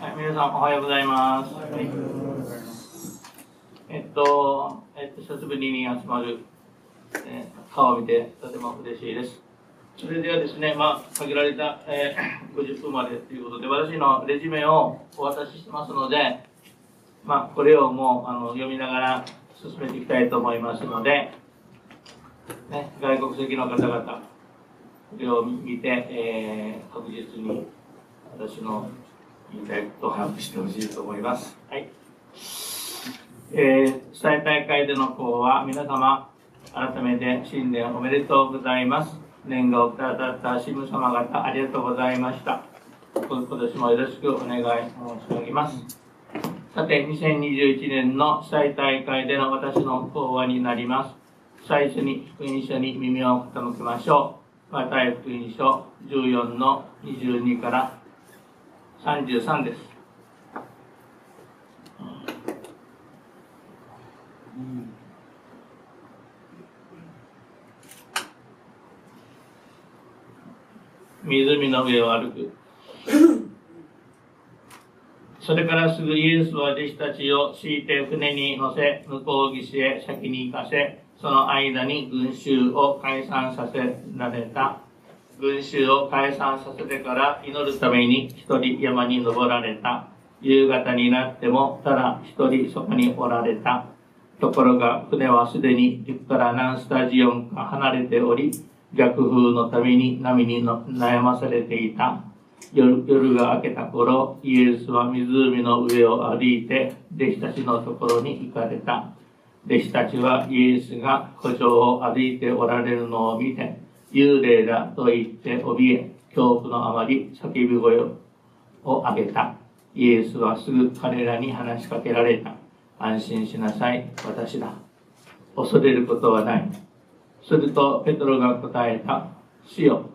はい、皆さんおはようございます。えっと、えっと、久しぶりに集まる、えー顔を見てとても嬉しいです。それではですね、まあ、限られた、えー50分までということで、私のレジュメをお渡ししてますので、まあ、これをもうあの読みながら進めていきたいと思いますので、ね、外国籍の方々、これを見て、えー確実に私の言いたいことを把握してほしいと思います。はい。えー、伝え大会での講は皆様、改めて新年おめでとうございます。年賀をくださった神父様方、ありがとうございました。今年もよろしくお願い申し上げます。さて、2021年の主催大会での私の講話になります。最初に福音書に耳を傾けましょう。マタイ福音書14の22から33です。湖の上を歩く。それからすぐイエスは弟子たちを敷いて船に乗せ、向こう岸へ先に行かせ、その間に群衆を解散させられた。群衆を解散させてから祈るために一人山に登られた。夕方になってもただ一人そこにおられた。ところが船はすでに陸から何スタジオンか離れており、逆風のために波に悩まされていた。夜夜が明けた頃、イエスは湖の上を歩いて弟子たちのところに行かれた。弟子たちはイエスが古城を歩いておられるのを見て、幽霊だと言って怯え、恐怖のあまり叫び声を上げた。イエスはすぐ彼らに話しかけられた。安心しなさい、私だ。恐れることはない。するとペトロが答えた。主よ、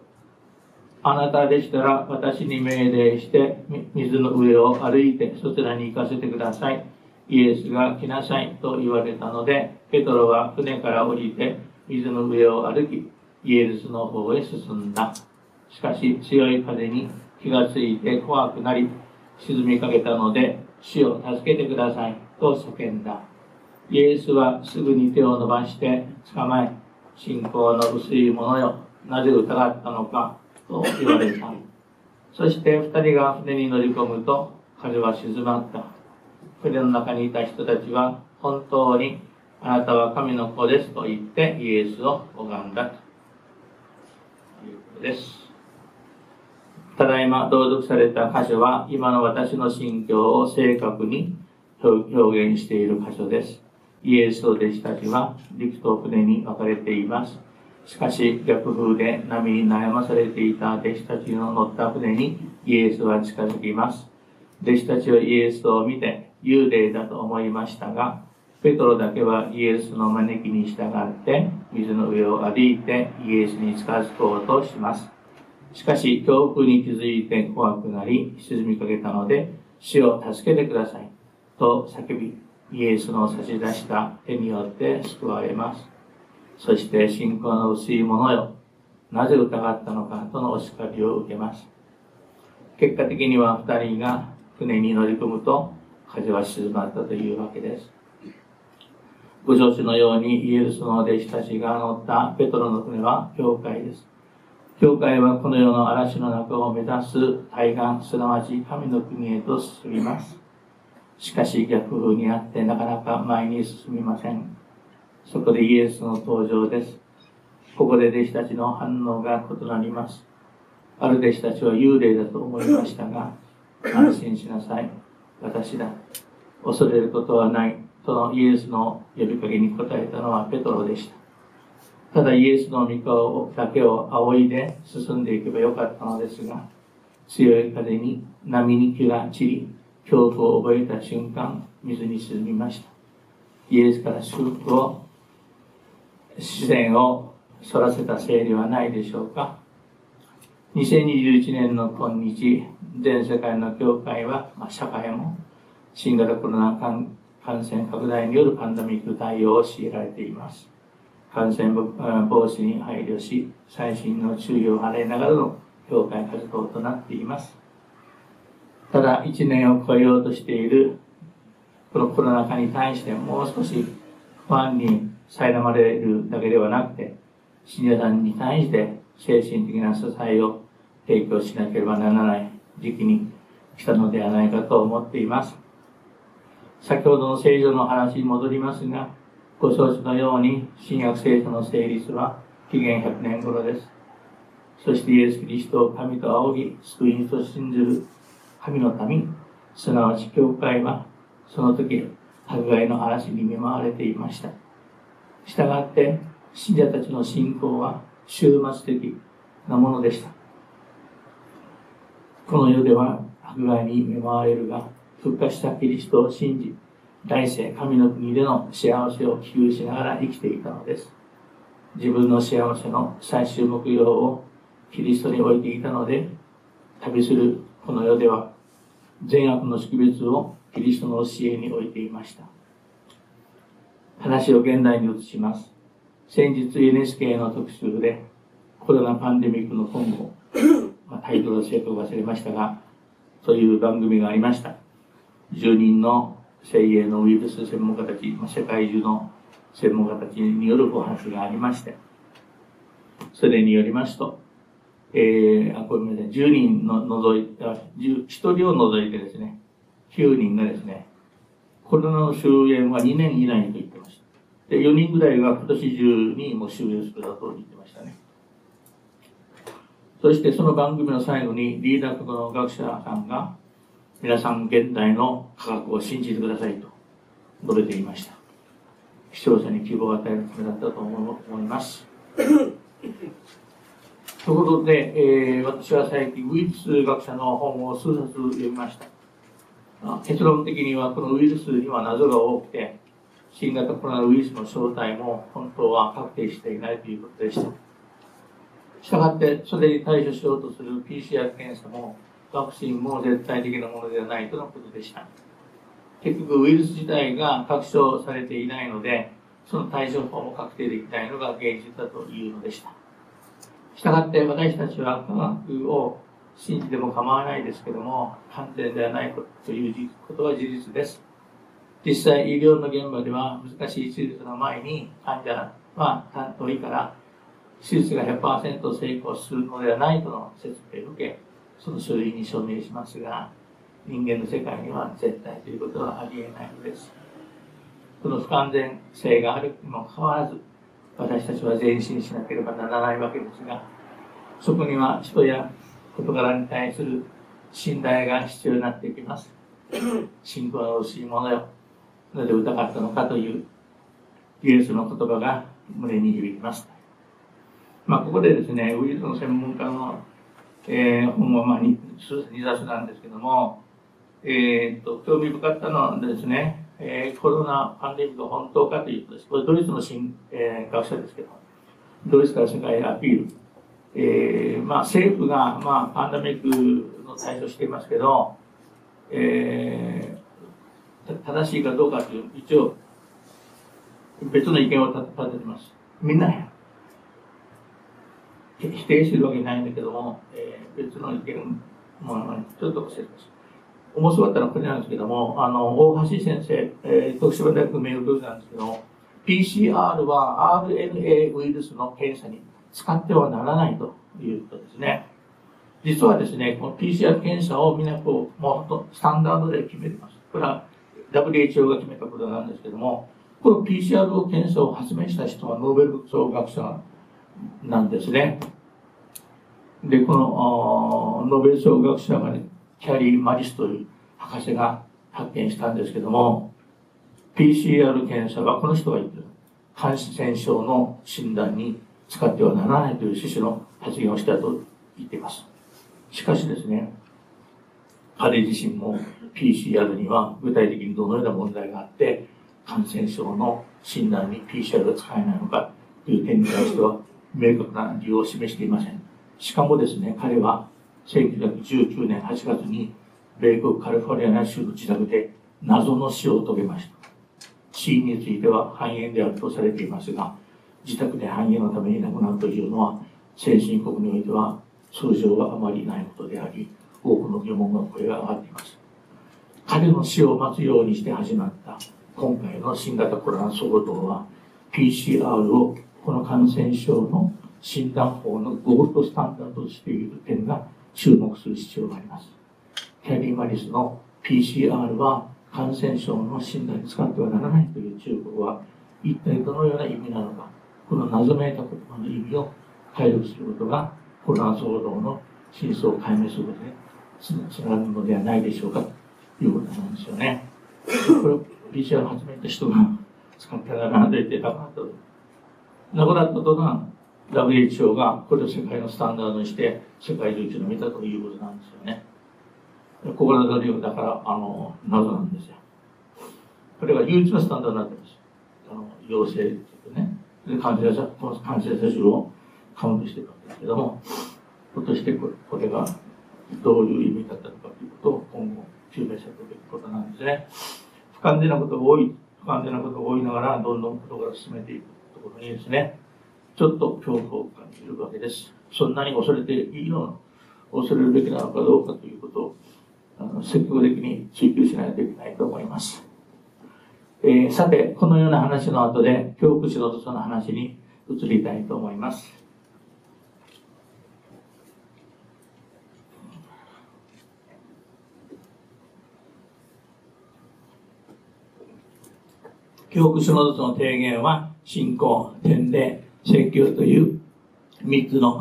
あなたでしたら私に命令して水の上を歩いてそちらに行かせてください。イエスが来なさいと言われたので、ペトロは船から降りて水の上を歩き、イエスの方へ進んだ。しかし強い風に気がついて怖くなり、沈みかけたので、主を助けてくださいと叫んだ。イエスはすぐに手を伸ばして捕まえ、信仰の薄い者よ、なぜ疑ったのかと言われた。そして二人が船に乗り込むと風は静まった。船の中にいた人たちは本当にあなたは神の子ですと言ってイエスを拝んだです。ただいま朗読された箇所は今の私の心境を正確に表現している箇所です。イエスと弟子たちは陸と船に分かれています。しかし逆風で波に悩まされていた弟子たちの乗った船にイエスは近づきます。弟子たちはイエスを見て幽霊だと思いましたが、ペトロだけはイエスの招きに従って水の上を歩いてイエスに近づこうとします。しかし恐怖に気づいて怖くなり沈みかけたので、死を助けてくださいと叫び、イエスの差し出した手によって救われます。そして信仰の薄い者よ、なぜ疑ったのかとのお叱りを受けます。結果的には二人が船に乗り込むと風は静まったというわけです。ご承知のようにイエスの弟子たちが乗ったペトロの船は教会です。教会はこの世の嵐の中を目指す対岸、すなわち神の国へと進みます。しかし逆風にあってなかなか前に進みません。そこでイエスの登場です。ここで弟子たちの反応が異なります。ある弟子たちは幽霊だと思いましたが、安心しなさい。私だ。恐れることはない。とのイエスの呼びかけに答えたのはペトロでした。ただイエスの御顔だけを仰いで進んでいけばよかったのですが、強い風に波に気が散り、恐怖を覚えた瞬間、水に沈みました。イエスから祝福を、視線をそらせたせいではないでしょうか。2021年の今日、全世界の教会は、まあ、社会も新型コロナ関感染拡大によるパンデミック対応を強いられています。感染防止に配慮し、最新の注意を払いながらの教会活動となっています。ただ1年を超えようとしているこのコロナ禍に対してもう少し不安に苛まれるだけではなくて、信者さんに対して精神的な支えを提供しなければならない時期に来たのではないかと思っています。先ほどの聖書の話に戻りますが、ご承知のように新約聖書の成立は紀元100年頃です。そしてイエス・キリストを神と仰ぎ、救い主と信じる神の民、すなわち教会は、その時、迫害の嵐に見舞われていました。したがって、信者たちの信仰は終末的なものでした。この世では迫害に見舞われるが、復活したキリストを信じ、来世神の国での幸せを希求しながら生きていたのです。自分の幸せの最終目標をキリストに置いていたので、旅するこの世では善悪の識別をキリストの教えに置いていました。話を現代に移します。先日 NHK の特集でコロナパンデミックの今後、まあ、タイトルを正確忘れましたが、そういう番組がありました。10人の精鋭のウイルス専門家たち、世界中の専門家たちによるお話がありまして、それによりますと、えー、あ、ごめんなさい、10人の除いて、1人を除いてですね、9人がですね、コロナの終焉は2年以内と言ってました。で、4人ぐらいが今年中にもう終了するだと言ってましたね。そしてその番組の最後にリーダーの学者さんが、皆さん現代の科学を信じてくださいと述べていました。視聴者に希望を与えるためだったと思います。ということで、えー、私は最近ウイルス学者の本を数冊読みました。結論的にはこのウイルスには謎が多くて、新型コロナウイルスの正体も本当は確定していないということでした。したがって、それに対処しようとする PCR 検査も、ワクチンも絶対的なものではないとのことでした。結局、ウイルス自体が確証されていないので、その対処法も確定できないのが現実だというのでした。したがって私たちは科学を信じても構わないですけども、完全ではないということは事実です。実際医療の現場では難しい手術の前に患者は担当医から手術が100%成功するのではないとの説明を受け、その書類に署名しますが、人間の世界には絶対ということはありえないのです。この不完全性があるにもかかわらず、私たちは前進しなければならないわけですが、そこには人や事柄に対する信頼が必要になっていきます。信仰の薄いものよ。なぜ疑ったのかというイエスの言葉が胸に響きます。まあ、ここでですね、ウイルスの専門家の、えー、本はまあ 2, 2冊なんですけども、えー、っと、興味深かったのはですね、えー、コロナパンデミック本当かということです。これドイツの新、えー、学者ですけど、ドイツから世界へアピール。えー、まあ政府が、まあ、パンデミックの対処していますけど、えー、正しいかどうかという、一応、別の意見を立ててます。みんな否定するわけないんだけども、えー、別の意見もちょっと失礼します。面白かったのはこれなんですけども、あの、大橋先生、えー、徳島大学名誉教授なんですけども、PCR は RNA ウイルスの検査に使ってはならないということですね。実はですね、この PCR 検査をみんなこう、もうとスタンダードで決めてます。これは WHO が決めたことなんですけども、この PCR 検査を発明した人はノーベル賞学者なんですね。で、このノーベル賞学者がね、キャリー・マリスという博士が発見したんですけども、PCR 検査はこの人が言ってる感染症の診断に使ってはならないという趣旨の発言をしたと言っています。しかしですね、彼自身も PCR には具体的にどのような問題があって、感染症の診断に PCR が使えないのかという点に対しては明確な理由を示していません。しかもですね、彼は1919年8月に米国カリフォルニア州の自宅で謎の死を遂げました。死因については肺炎であるとされていますが、自宅で肺炎のために亡くなるというのは、先進国においては通常はあまりないことであり、多くの疑問の声が上がっています。彼の死を待つようにして始まった今回の新型コロナ騒動は PCR をこの感染症の診断法のゴールドスタンダードとしている点が注目する必要があります。キャリー・マリスの PCR は感染症の診断に使ってはならないという中国は一体どのような意味なのか、この謎めいた言葉の意味を解読することがコロナ騒動の真相を解明することでつながるのではないでしょうかということなんですよね。これを PCR を始めた人が使ってはならないと言ってたかと。亡くなった途端、WHO がこれを世界のスタンダードにして世界中の見たということなんですよね。ここの理由だから、あの、謎なんですよ。これが唯一のスタンダードになってます。あの、陽性とね。で、感染者、感染者数をカウントしていくわけですけども、ひょっとしてこれこれがどういう意味だったのかということを今後究明していくべきことなんですね。不完全なことが多い、不完全なことが多いながら、どんどんことから進めていくところにですね、ちょっと恐怖を感じるわけです。そんなに恐れていいの恐れるべきなのかどうかということを、あの積極的に追求しないといけないと思います。えー、さて、このような話の後で、教育指導とその話に移りたいと思います。教育書のの提言は、信仰、天霊、説教という三つの、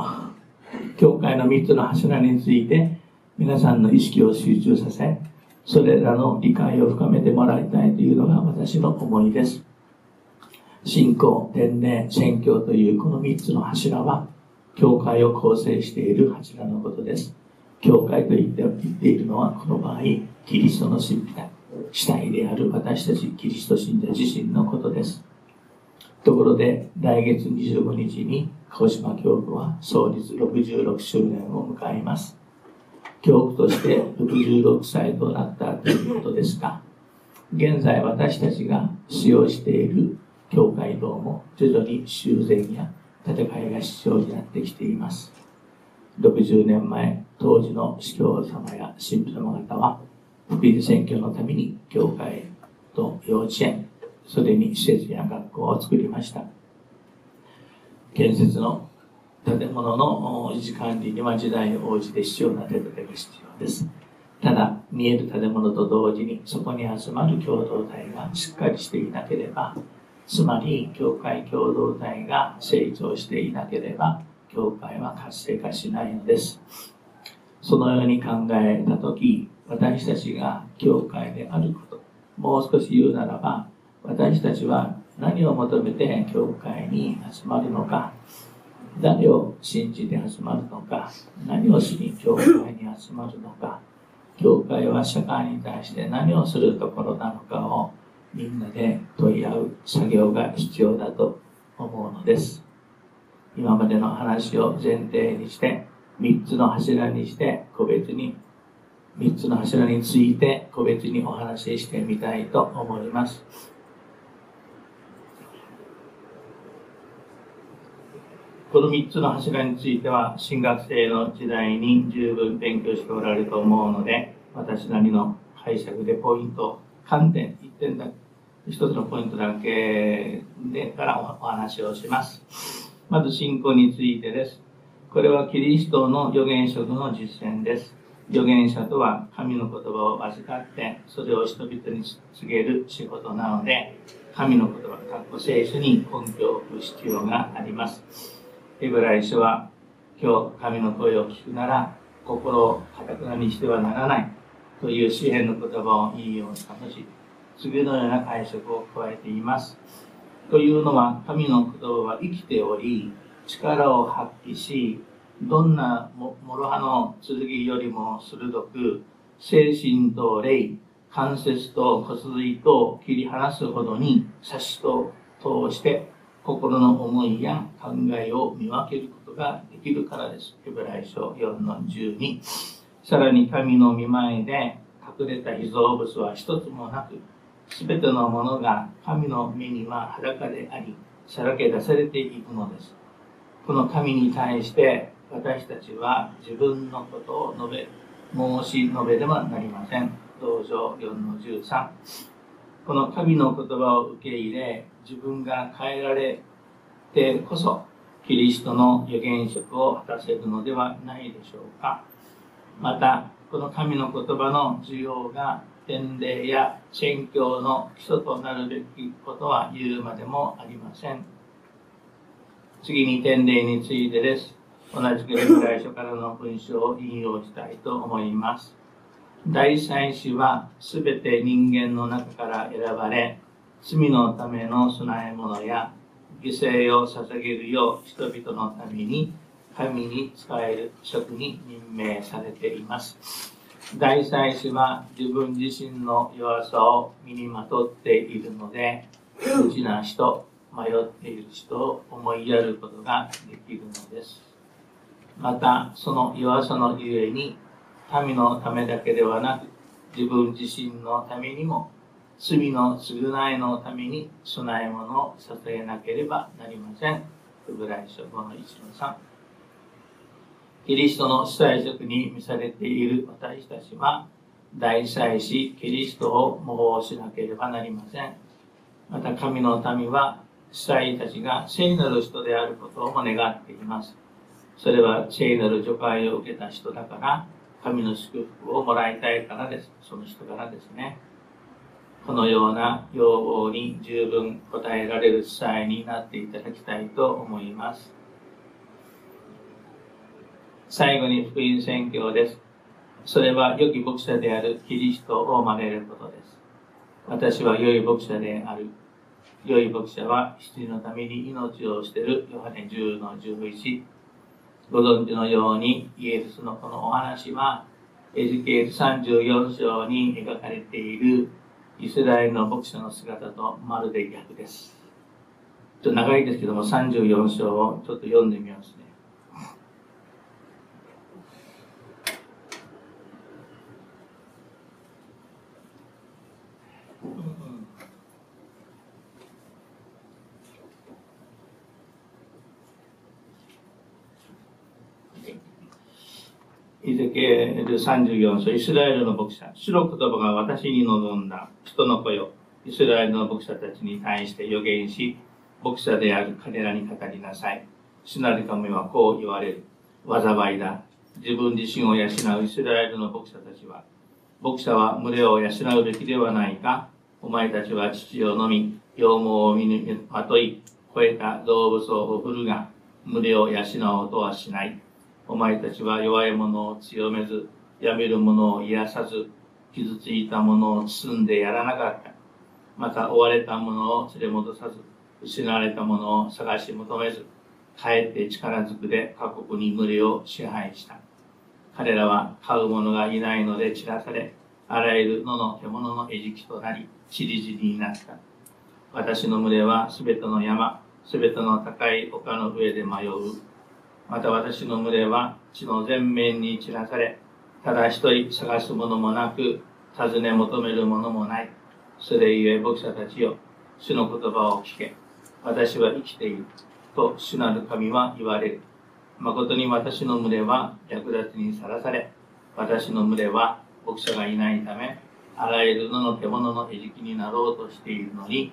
教会の三つの柱について、皆さんの意識を集中させ、それらの理解を深めてもらいたいというのが私の思いです。信仰、天霊、宣教というこの三つの柱は、教会を構成している柱のことです。教会と言って言っているのは、この場合、キリストの神秘だ。主体である私たちキリスト信者自身のことです。ところで、来月25日に鹿児島教区は創立66周年を迎えます。教区として66歳となったということですが、現在私たちが使用している教会堂も徐々に修繕や建て替えが必要になってきています。60年前、当時の司教様や神父様方は福音選挙のために教会と幼稚園、それに施設や学校を作りました。建設の建物の維持管理には時代に応じて必要な手立てが必要です。ただ、見える建物と同時にそこに集まる共同体がしっかりしていなければ、つまり、教会共同体が成長していなければ、教会は活性化しないのです。そのように考えたとき、私たちが教会であること、もう少し言うならば、私たちは何を求めて教会に集まるのか、誰を信じて集まるのか、何をしに教会に集まるのか、教会は社会に対して何をするところなのかをみんなで問い合う作業が必要だと思うのです。今までの話を前提にして、3つの柱にして個別に3つの柱について個別にお話ししてみたいと思います。この3つの柱については、新学生の時代に十分勉強しておられると思うので、私なりの解釈でポイント、観点、1点だけ、一つのポイントだけでからお話をします。まず信仰についてです。これはキリストの預言職の実践です。預言者とは神の言葉を預かってそれを人々に告げる仕事なので神の言葉各聖書に根拠を置く必要がありますヘブライ書は今日神の声を聞くなら心をかたくなにしてはならないという詩篇の言葉を引用したとし次のような解釈を加えていますというのは神の言葉は生きており力を発揮しどんな諸刃の剣よりも鋭く、精神と霊、関節と骨髄と切り離すほどに差しと通して心の思いや考えを見分けることができるからです。ヘブライ書4の12。さらに神の見前で隠れた被造物は一つもなく、すべてのものが神の目には裸であり、さらけ出されていくのです。この神に対して私たちは自分のことを述べ、申し述べではなりません。道場4の13この神の言葉を受け入れ自分が変えられてこそキリストの預言職を果たせるのではないでしょうか。またこの神の言葉の需要が典礼や宣教の基礎となるべきことは言うまでもありません。次に典礼についてです。同じくレブライ書からの文章を引用したいと思います。大祭司はすべて人間の中から選ばれ罪のための供え物や犠牲を捧げるよう人々のために神に仕える職に任命されています。大祭司は自分自身の弱さを身にまとっているので、無知な人、迷っている人を思いやることができるのです。また、その弱さのゆえに、民のためだけではなく、自分自身のためにも罪の償いのために供え物を捧げなければなりません。不ブライ書5の1の3。キリストの主催職に召されている私たちは、大祭司キリストを模倣しなければなりません。また神の民は、主催たちが聖なる人であることをも願っています。それは聖なる除会を受けた人だから、神の祝福をもらいたいからです。その人からですね。このような要望に十分応えられる際になっていただきたいと思います。最後に福音宣教です。それは良き牧者であるキリストを真似ることです。私は良い牧者である。良い牧者は羊のために命を捨てるヨハネ10の11。ご存知のようにイエスのこのお話はエジケール34章に描かれているイスラエルの牧師の姿とまるで逆です。ちょっと長いですけども、34章をちょっと読んでみますね。イゼケル34章、イスラエルの牧者、主の言葉が私に望んだ人の声を、イスラエルの牧者たちに対して予言し、牧者である彼らに語りなさい。主なる神はこう言われる。災いだ。自分自身を養うイスラエルの牧者たちは、牧者は群れを養うべきではないか。お前たちは父を飲み、羊毛を身にまとい、肥えた動物を振るが、群れを養おうとはしない。お前たちは弱い者を強めず、やめる者を癒さず、傷ついた者を包んでやらなかった。また追われた者を連れ戻さず、失われた者を探し求めず、帰って力ずくで各国に群れを支配した。彼らは飼う者がいないので散らされ、あらゆる野の獣の餌食となり、散り散りになった。私の群れはすべての山、すべての高い丘の上で迷う。また私の群れは地の全面に散らされ、ただ一人探すものもなく、尋ね求めるものもない。それゆえ牧者たちよ、主の言葉を聞け。私は生きている。と主なる神は言われる。誠に私の群れは略奪にさらされ、私の群れは牧者がいないため、あらゆる野の獣の餌食になろうとしているのに、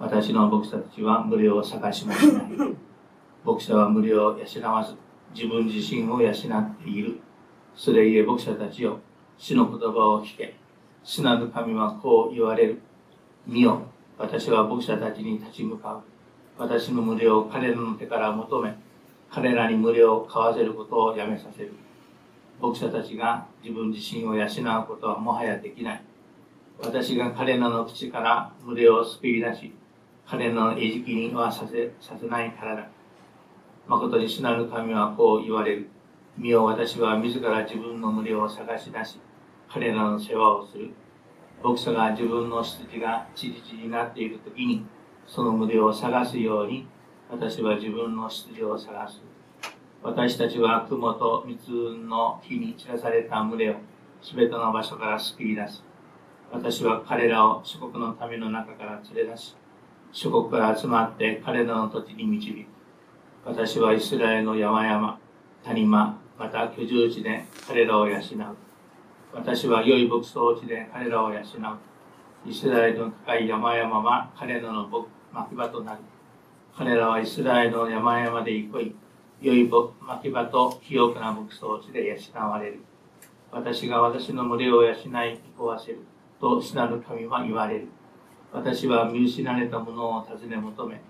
私の牧者たちは群れを探しもしない。牧者は無料を養わず、自分自身を養っている。それゆえ牧者たちよ、主の言葉を聞け。主なる神はこう言われる。見よ、私は牧者たちに立ち向かう。私の無料を彼らの手から求め、彼らに無料を買わせることをやめさせる。牧者たちが自分自身を養うことはもはやできない。私が彼らの口から無料を救い出し、彼らの餌食にはさせさせないからだ。誠に主なる神はこう言われる。身を私は自ら自分の群れを探し出し、彼らの世話をする。牧者が自分の羊がチリチリになっている時に、その群れを探すように、私は自分の羊を探す。私たちは雲と密雲の火に散らされた群れを全ての場所から救い出す。私は彼らを諸国の民の中から連れ出し、諸国から集まって彼らの土地に導く。私はイスラエルの山々、谷間、また居住地で彼らを養う。私は良い牧草地で彼らを養う。イスラエルの高い山々は彼らの牧場となる。彼らはイスラエルの山々で憩い、良い牧場と肥沃な牧草地で養われる。私が私の群れを養い、憩わせる。と主なる神は言われる。私は見失われたものを尋ね求め、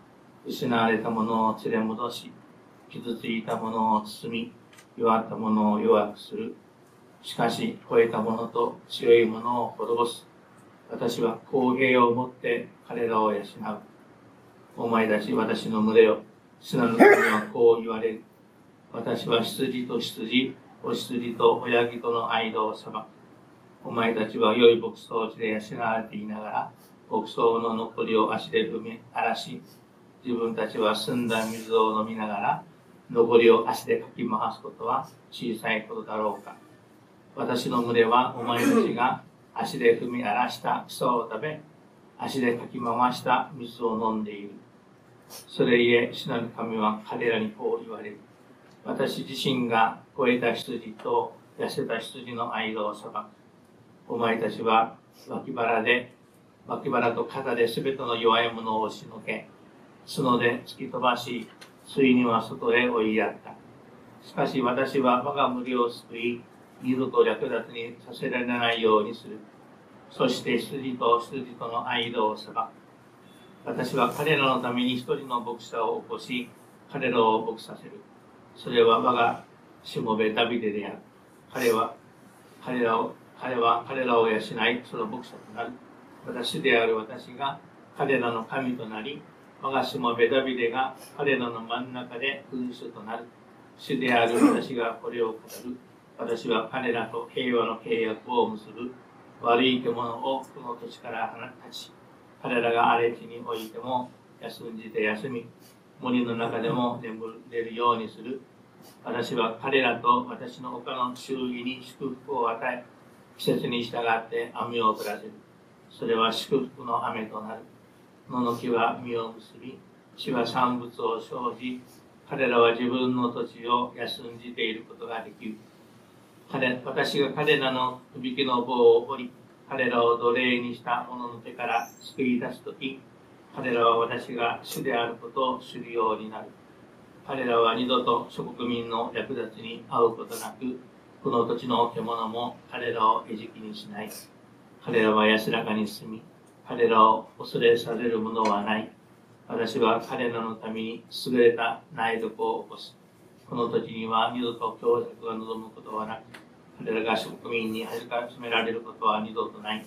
失われたものを連れ戻し、傷ついたものを包み、弱ったものを弱くする。しかし、超えたものと強いものを滅ぼす。私は公平をもって彼らを養う。お前たち私の群れを、主なる神はこう言われる。私は羊と羊、お羊と親木との間を裁く。お前たちは良い牧草地で養われていながら、牧草の残りを足で踏み荒らし、自分たちは澄んだ水を飲みながら、残りを足でかき回すことは小さいことだろうか。私の群れはお前たちが足で踏み荒らした草を食べ、足でかき回した水を飲んでいる。それゆえ、主なる神は彼らにこう言われる。私自身が超えた羊と痩せた羊の間を裁く。お前たちは脇腹で、脇腹と肩で全ての弱いものを押しのけ、角で突き飛ばし、ついには外へ追いやった。しかし私は我が無理を救い、二度と略奪にさせられないようにする。そして羊と羊との間を裁く。私は彼らのために一人の牧者を起こし、彼らを牧させる。それは我がしもべダビデである。彼は、彼らを、彼は彼らを養い、その牧者となる。私である私が彼らの神となり、我がしもべダビデが彼らの真ん中で君主となる。主である私がこれを語る。私は彼らと平和の契約を結ぶ。悪い獣をこの土地から放ち、彼らが荒れ地においても休んじて休み、森の中でも眠れるようにする。私は彼らと私の他の周囲に祝福を与え、季節に従って雨を降らせる。それは祝福の雨となる。野の木は実を結び、地は産物を生じ、彼らは自分の土地を休んじていることができる。彼私が彼らの吹きの棒を折り、彼らを奴隷にした者の手から救い出すとき、彼らは私が主であることを知るようになる。彼らは二度と諸国民の略奪に遭うことなく、この土地の獣も彼らを餌食にしない。彼らは安らかに住み、彼らを恐れさせるものはない。私は彼らのために優れた苗床を起こす。この土地には二度と強弱が望むことはなく、彼らが諸国民に恥かしめられることは二度とない。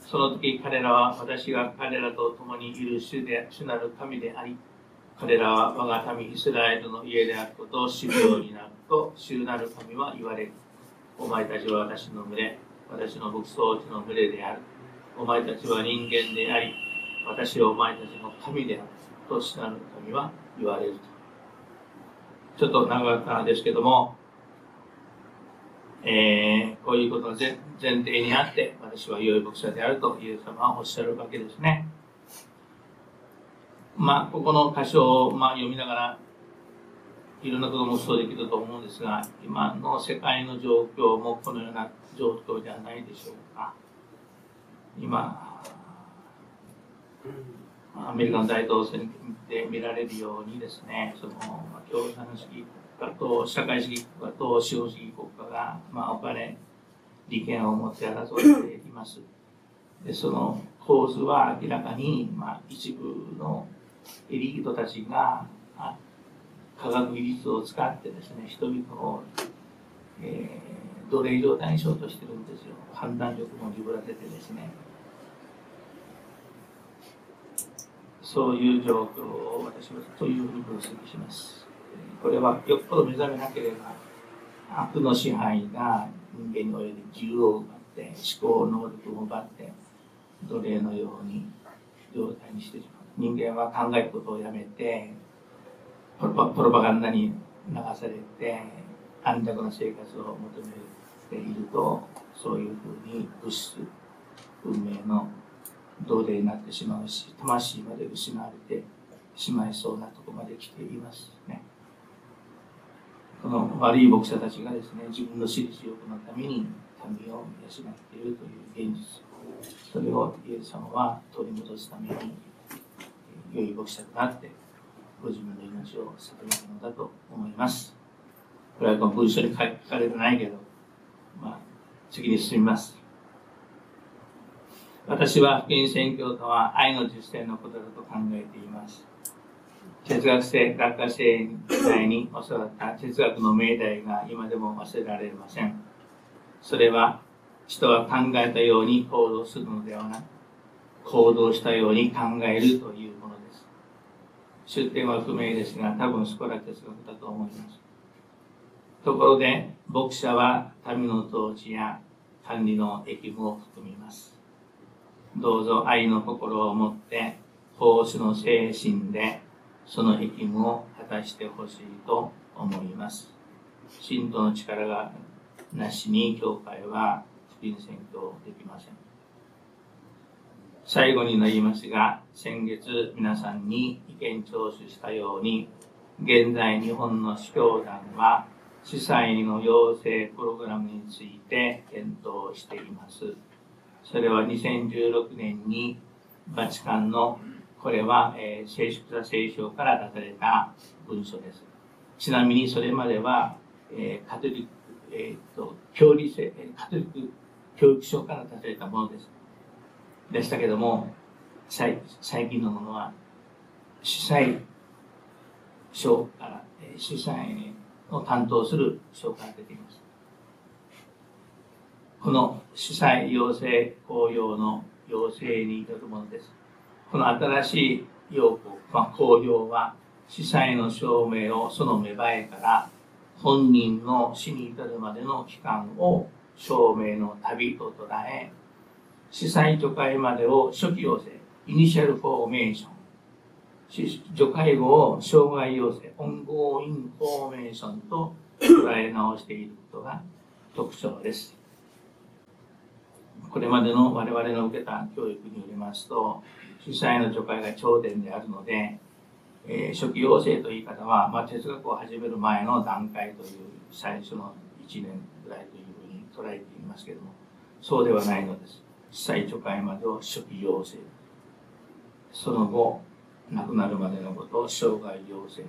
その時彼らは私が彼らと共にいる主で主なる神であり、彼らは我が民イスラエルの家であることを知るようになると主なる神は言われる。お前たちは私の群れ、私の牧草地の群れである。お前たちは人間であり、私はお前たちの神である。と主なる神は言われると。ちょっと長かったですけども、えー、こういうことの前前提にあって、私は良い牧者であるとイエス様はおっしゃるわけですね。まあ、ここの箇所を、まあ、読みながら、いろんなこともそうできると思うんですが、今の世界の状況もこのような状況ではないでしょうか。今、アメリカの大統領選で見られるようにですね、その共産主義国家と社会主義国家と資本主義国家が、まあ、お金、利権を持って争っています。でその構図は明らかに、まあ、一部のエリートたちが科学技術を使ってですね人々を、えー、奴隷状態にしようとしてるんですよ判断力も鈍らせてですねそういう状況を私はというふうに分析します。これはよっぽど目覚めなければ悪の支配が人間に及び自由を奪って思考能力を奪って奴隷のように状態にしてしまう。人間は考えることをやめてプロパガンダに流されて安楽な生活を求めているとそういうふうに物質運命の奴隷になってしまうし魂まで失われてしまいそうなとこまで来ていますね。この悪い牧者たちがですね自分の私利私欲のために民を養っているという現実それをイエス様は取り戻すために良い牧者となってご自分の命を捧げたのだと思いますこれはこの文章に書かれてないけど、まあ、次に進みます私は福音宣教とは愛の実践のことだと考えています哲学生、学科生時代に教わった哲学の命題が今でも忘れられません。それは、人は考えたように行動するのではなく、行動したように考えるというものです。出典は不明ですが、多分スコラ哲学だと思います。ところで、牧者は民の統治や管理の役務を含みます。どうぞ愛の心を持って、奉仕の精神でその責務を果たしてほしいと思います。信徒の力がなしに教会は福音宣教できません。最後になりますが、先月皆さんに意見聴取したように、現在日本の司教団は司祭の養成プログラムについて検討しています。それは2016年にバチカンのこれは、えー、聖書座聖書から出された文書です。ちなみにそれまでは、えー、カトリック、えーと、教理性カトリック教育書から出されたものです。でしたけども、最最近のものは、主催書から、えー、主催を担当する書から出ています。この主催要請公用の要請によるものです。この新しい用語、まあ、綱要は司祭の召命をその芽生えから本人の死に至るまでの期間を召命の旅と捉え司祭叙階までを初期養成 initial formation 叙階後を生涯養成 ongoing formation と捉え直していることが特徴ですこれまでの我々の受けた教育によりますと主催の除会が頂点であるので、えー、初期養成という言い方は、まあ、哲学を始める前の段階という最初の1年ぐらいというふうに捉えていますけどもそうではないのです。主催除会までを初期養成その後亡くなるまでのことを生涯養成と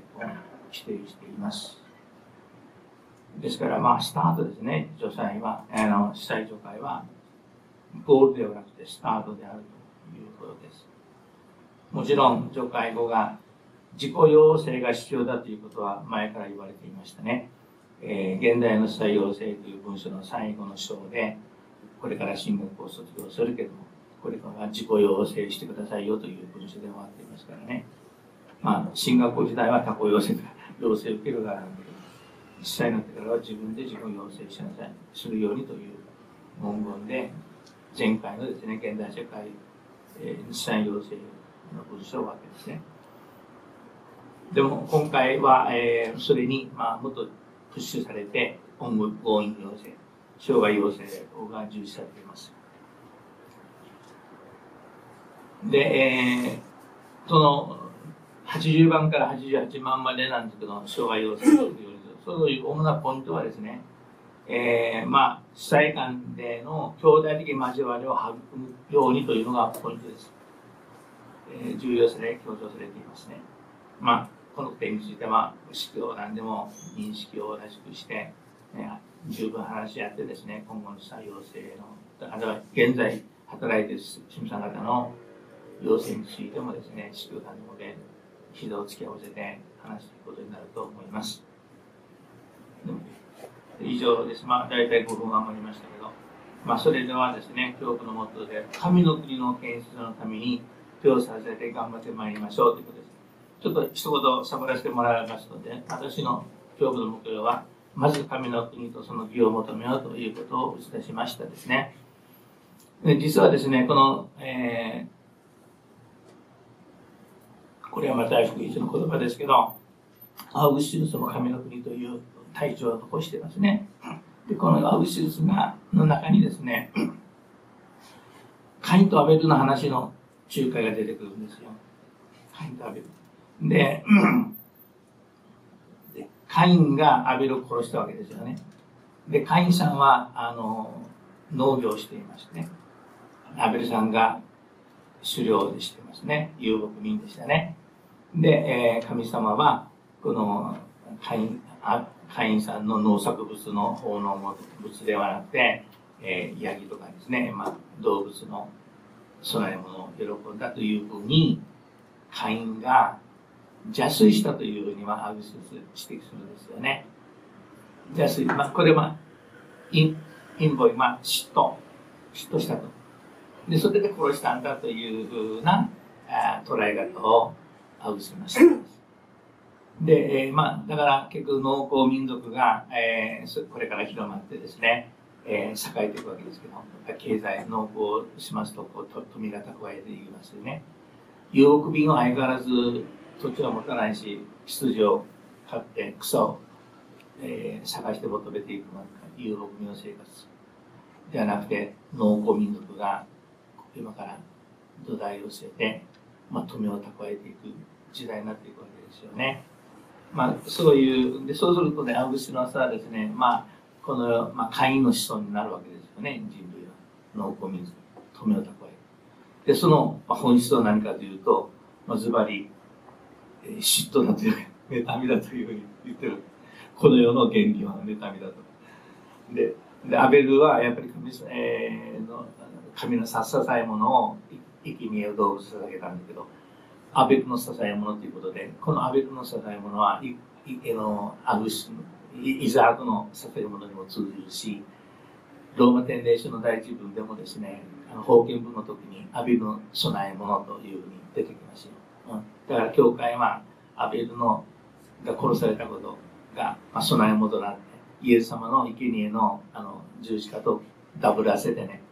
指定しています。ですからまあスタートですね。除祭はあの主催除会はゴールではなくてスタートであるということですもちろん除会後が自己要請が必要だということは前から言われていましたね。えー、現代の採用性という文書の最後の章で、これから進学を卒業するけども、これから自己要請してくださいよという文書で終わっていますからね。まあ、進学校時代は他校要請要請を受ける側なんだけど、実際になってからは自分で自己要請しなさい、するようにという文言で、前回のですね、現代社会、えー、日産要請の文章わけですね。でも今回は、えー、それに、まあ、もっとプッシュされて、今後、強引要請、障害要請が重視されています。で、えー、その、80番から88番までなんですけど、障害要請というそういう主なポイントはですね、えー、まあ、主催間での兄弟的交わりを育むようにというのがポイントです。えー、重要さで強調されていますね。まあ、この点については、指揮を何でも認識を同じくして、ね、十分話し合ってですね、今後の採用性の、あるいは現在働いている清水さん方の要請についてもですね、指揮官の方で指導を付き合わせて話していくことになると思います。以上です。まあ、大体5分余りましたけど、まあ、それではですね、教区のもとで、神の国の建設のために、手をさせて頑張ってまいりましょうということです。ちょっと一言しゃべらせてもらいますので、私の今日の目標は、まず神の国とその義を求めようということを打ち出しましたですね。実はですね、この、えー、これはまた福音書の言葉ですけど、アウグシウスも神の国という体調を残してますね。で、このアウシウスがの中にですね、カインとアベルの話の仲介が出てくるんですよ。カインとアベル。で、でカインがアベルを殺したわけですよね。で、カインさんは、あの、農業をしていましてねアベルさんが狩猟でしてますね遊牧民でしたねで、えー、神様はこの会員会員さんの農作物の奉納物ではなくて、えー、ヤギとかですね、まあ、動物の供え物を喜んだというふうに会員が邪推したというふうにはアグス指摘するんですよね。邪推、まあ、これは陰陰謀、まあ、嫉妬、嫉妬したと。で、それで殺したんだというふうなあ捉え方をアウスがしています。で、えー、まあ、だから結局農耕民族が、えー、これから広まってですね、えー、栄えていくわけですけど、経済、農耕しますと、こう、富が蓄えていきますよね。遊牧民は相変わらず土地を持たないし、羊を飼って草を、えー、探して求めていく遊牧民の生活ではなくて、農耕民族が今から土台を据えて、まあ、富を蓄えていく時代になっていくわけですよね。まあ、そういう、で、そうするとね、アウグスノスはですね、まあ、この、まあ、会員の子孫になるわけですよね、人類は。農耕民族、富を蓄え。で、その、まあ、本質は何かというと、まあ、ズバリ、えー、嫉妬だという、妬みだというふうに言ってる。この世の原理は妬みだと。で、でアベルはやっぱり神,、えー、の神のさ支え物を生き見える動物捧げたんだけど、アベルの支え物ということで、このアベルの支え物は、いいのアグスイザークの支え物にも通じるし、ローマ天霊書の第一文でもですね、あの封建文の時にアベルの備え物というふうに出てきますよ。うん、だから教会はアベルのが殺されたことが、まあ、備え物となって、イエス様の生贄のあの十字架とダブらせてね、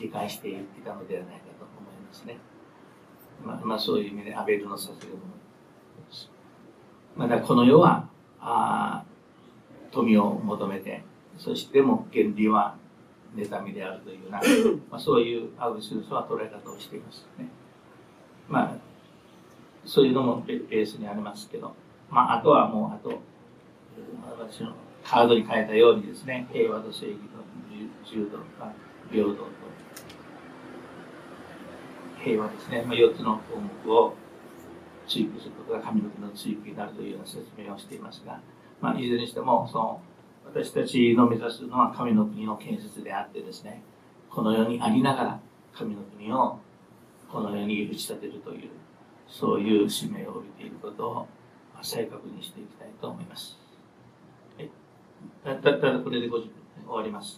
理解していたのではないかと思いますね。まあ、まあ、そういう意味でアベルのさせるものです。まあ、だこの世はあ富を求めて、そしても原理は妬みであるというような、まあ、そういうアウシウスは捉え方をしていますね。まあ、そういうのもベースにありますけど、まあ、あとはもう、あと、私のカードに書いたようにですね、平和と正義と柔道と平等と平和ですね、まあ、4つの項目を追求することが神の国の追求になるというような説明をしていますが、まあ、いずれにしてもその私たちの目指すのは神の国の建設であってですねこの世にありながら神の国をこの世に打ち立てるというそういう使命を帯びていることを再確認していきたいと思います。だったらこれで50分終わります。